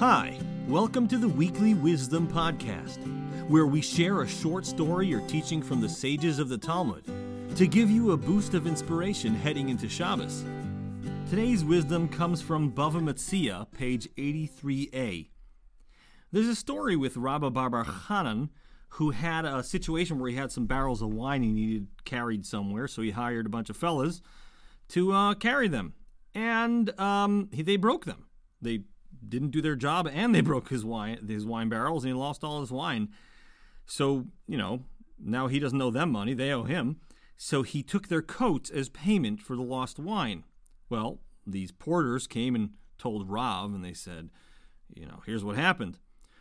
Hi, welcome to the Weekly Wisdom Podcast, where we share a short story or teaching from the sages of the Talmud to give you a boost of inspiration heading into Shabbos. Today's wisdom comes from Bava Metzia, page 83a. There's a story with Rabba Bar Hanan who had a situation where he had some barrels of wine he needed carried somewhere, so he hired a bunch of fellas to uh, carry them, and um, he, they broke them. They didn't do their job, and they broke his wine his wine barrels, and he lost all his wine. So you know now he doesn't owe them money; they owe him. So he took their coats as payment for the lost wine. Well, these porters came and told Rav, and they said, you know, here's what happened.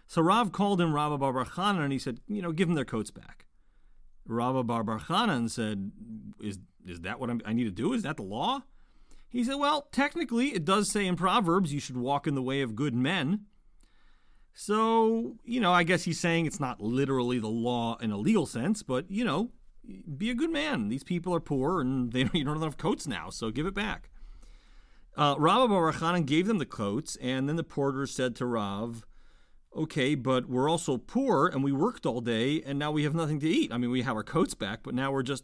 So Rav called in Rabba Bar Chanan and he said, you know, give them their coats back. Rabba Bar Chanan said, is, is that what I'm, I need to do? Is that the law? He said, well, technically it does say in Proverbs you should walk in the way of good men. So, you know, I guess he's saying it's not literally the law in a legal sense, but, you know, be a good man. These people are poor and they don't, you don't have enough coats now, so give it back. Uh, Rav Bar Chanan gave them the coats, and then the porter said to Rav, okay, but we're also poor and we worked all day and now we have nothing to eat. I mean, we have our coats back, but now we're just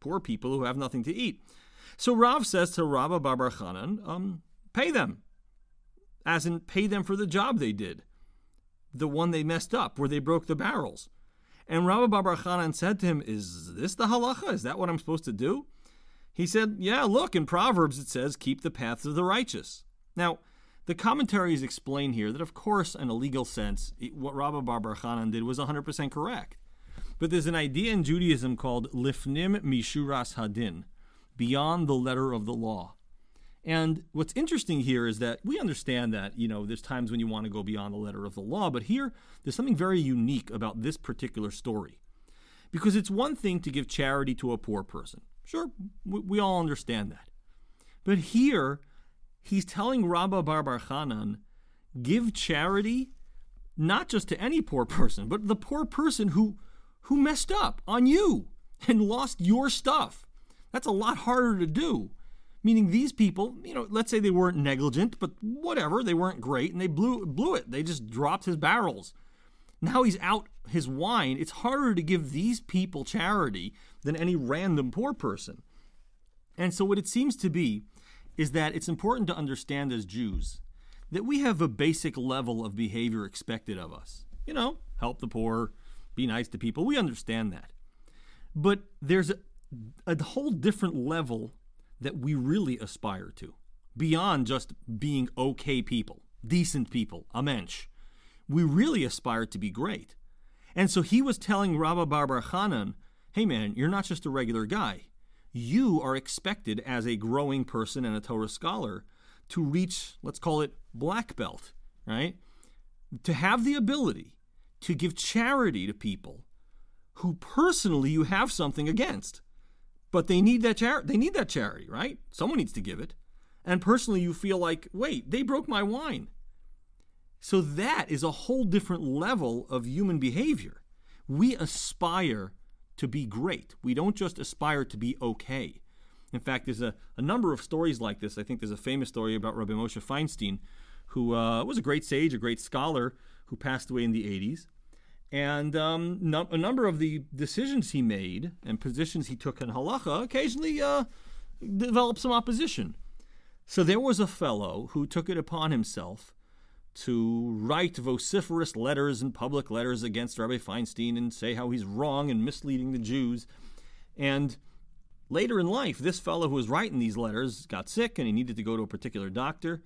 poor people who have nothing to eat. So Rav says to Rabba Bar Chanan, um, pay them, as in pay them for the job they did, the one they messed up, where they broke the barrels. And Rabba Bar Chanan said to him, Is this the halacha? Is that what I'm supposed to do? He said, Yeah, look, in Proverbs it says, Keep the paths of the righteous. Now, the commentaries explain here that, of course, in a legal sense, what Rabba Bar Chanan did was 100% correct. But there's an idea in Judaism called lifnim mishuras hadin, beyond the letter of the law. And what's interesting here is that we understand that, you know, there's times when you want to go beyond the letter of the law, but here there's something very unique about this particular story. Because it's one thing to give charity to a poor person. Sure, we, all understand that. But here, he's telling Rabba Bar Bar Chanan, give charity not just to any poor person, but the poor person who who messed up on you and lost your stuff. That's a lot harder to do. Meaning these people, you know, let's say they weren't negligent, but whatever, they weren't great and they blew blew it. They just dropped his barrels. Now he's out his wine. It's harder to give these people charity than any random poor person. And so what it seems to be is that it's important to understand as Jews that we have a basic level of behavior expected of us. You know, help the poor, be nice to people. We understand that. But there's a, whole different level that we really aspire to beyond just being okay people, decent people, a mensch. We really aspire to be great. And so he was telling Rabba Bar Bar Chanan, hey man, you're not just a regular guy. You are expected as a growing person and a Torah scholar to reach, let's call it black belt, right? To have the ability to give charity to people who personally you have something against. But they need that charity. They need that charity, right? Someone needs to give it. And personally you feel like, "Wait, they broke my wine." So that is a whole different level of human behavior. We aspire to be great. We don't just aspire to be okay. In fact, there's a, a number of stories like this. I think there's a famous story about Rabbi Moshe Feinstein, who uh, was a great sage, a great scholar, who passed away in the 80s. And um, a number of the decisions he made and positions he took in halacha occasionally uh, developed some opposition. So there was a fellow who took it upon himself to write vociferous letters and public letters against Rabbi Feinstein and say how he's wrong and misleading the Jews. And later in life, this fellow who was writing these letters got sick and he needed to go to a particular doctor.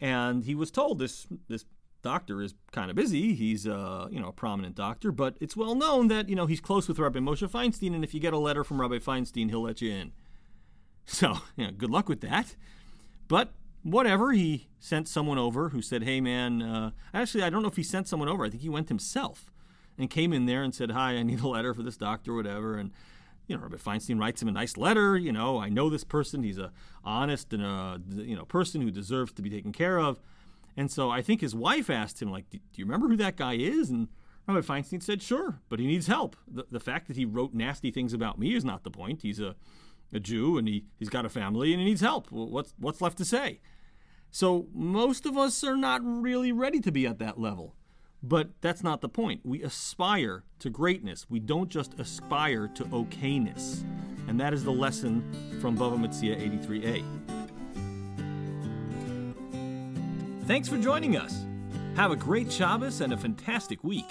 And he was told this this doctor is kind of busy. He's uh, you know a prominent doctor, but it's well known that you know he's close with Rabbi Moshe Feinstein, and if you get a letter from Rabbi Feinstein, he'll let you in. So you know, good luck with that. But whatever, he sent someone over who said, "Hey man, uh, actually I don't know if he sent someone over. I think he went himself and came in there and said, "Hi, I need a letter for this doctor, or whatever." And you know, Rabbi Feinstein writes him a nice letter. You know, I know this person. He's a honest and a you know person who deserves to be taken care of. And so I think his wife asked him, like, do you remember who that guy is? And Rabbi Feinstein said, sure, but he needs help. The, the fact that he wrote nasty things about me is not the point. He's a, a Jew and he, he's got a family and he needs help. What's, what's left to say? So most of us are not really ready to be at that level. But that's not the point. We aspire to greatness. We don't just aspire to okayness. And that is the lesson from Bava Metzia 83a. Thanks for joining us. Have a great Shabbos and a fantastic week.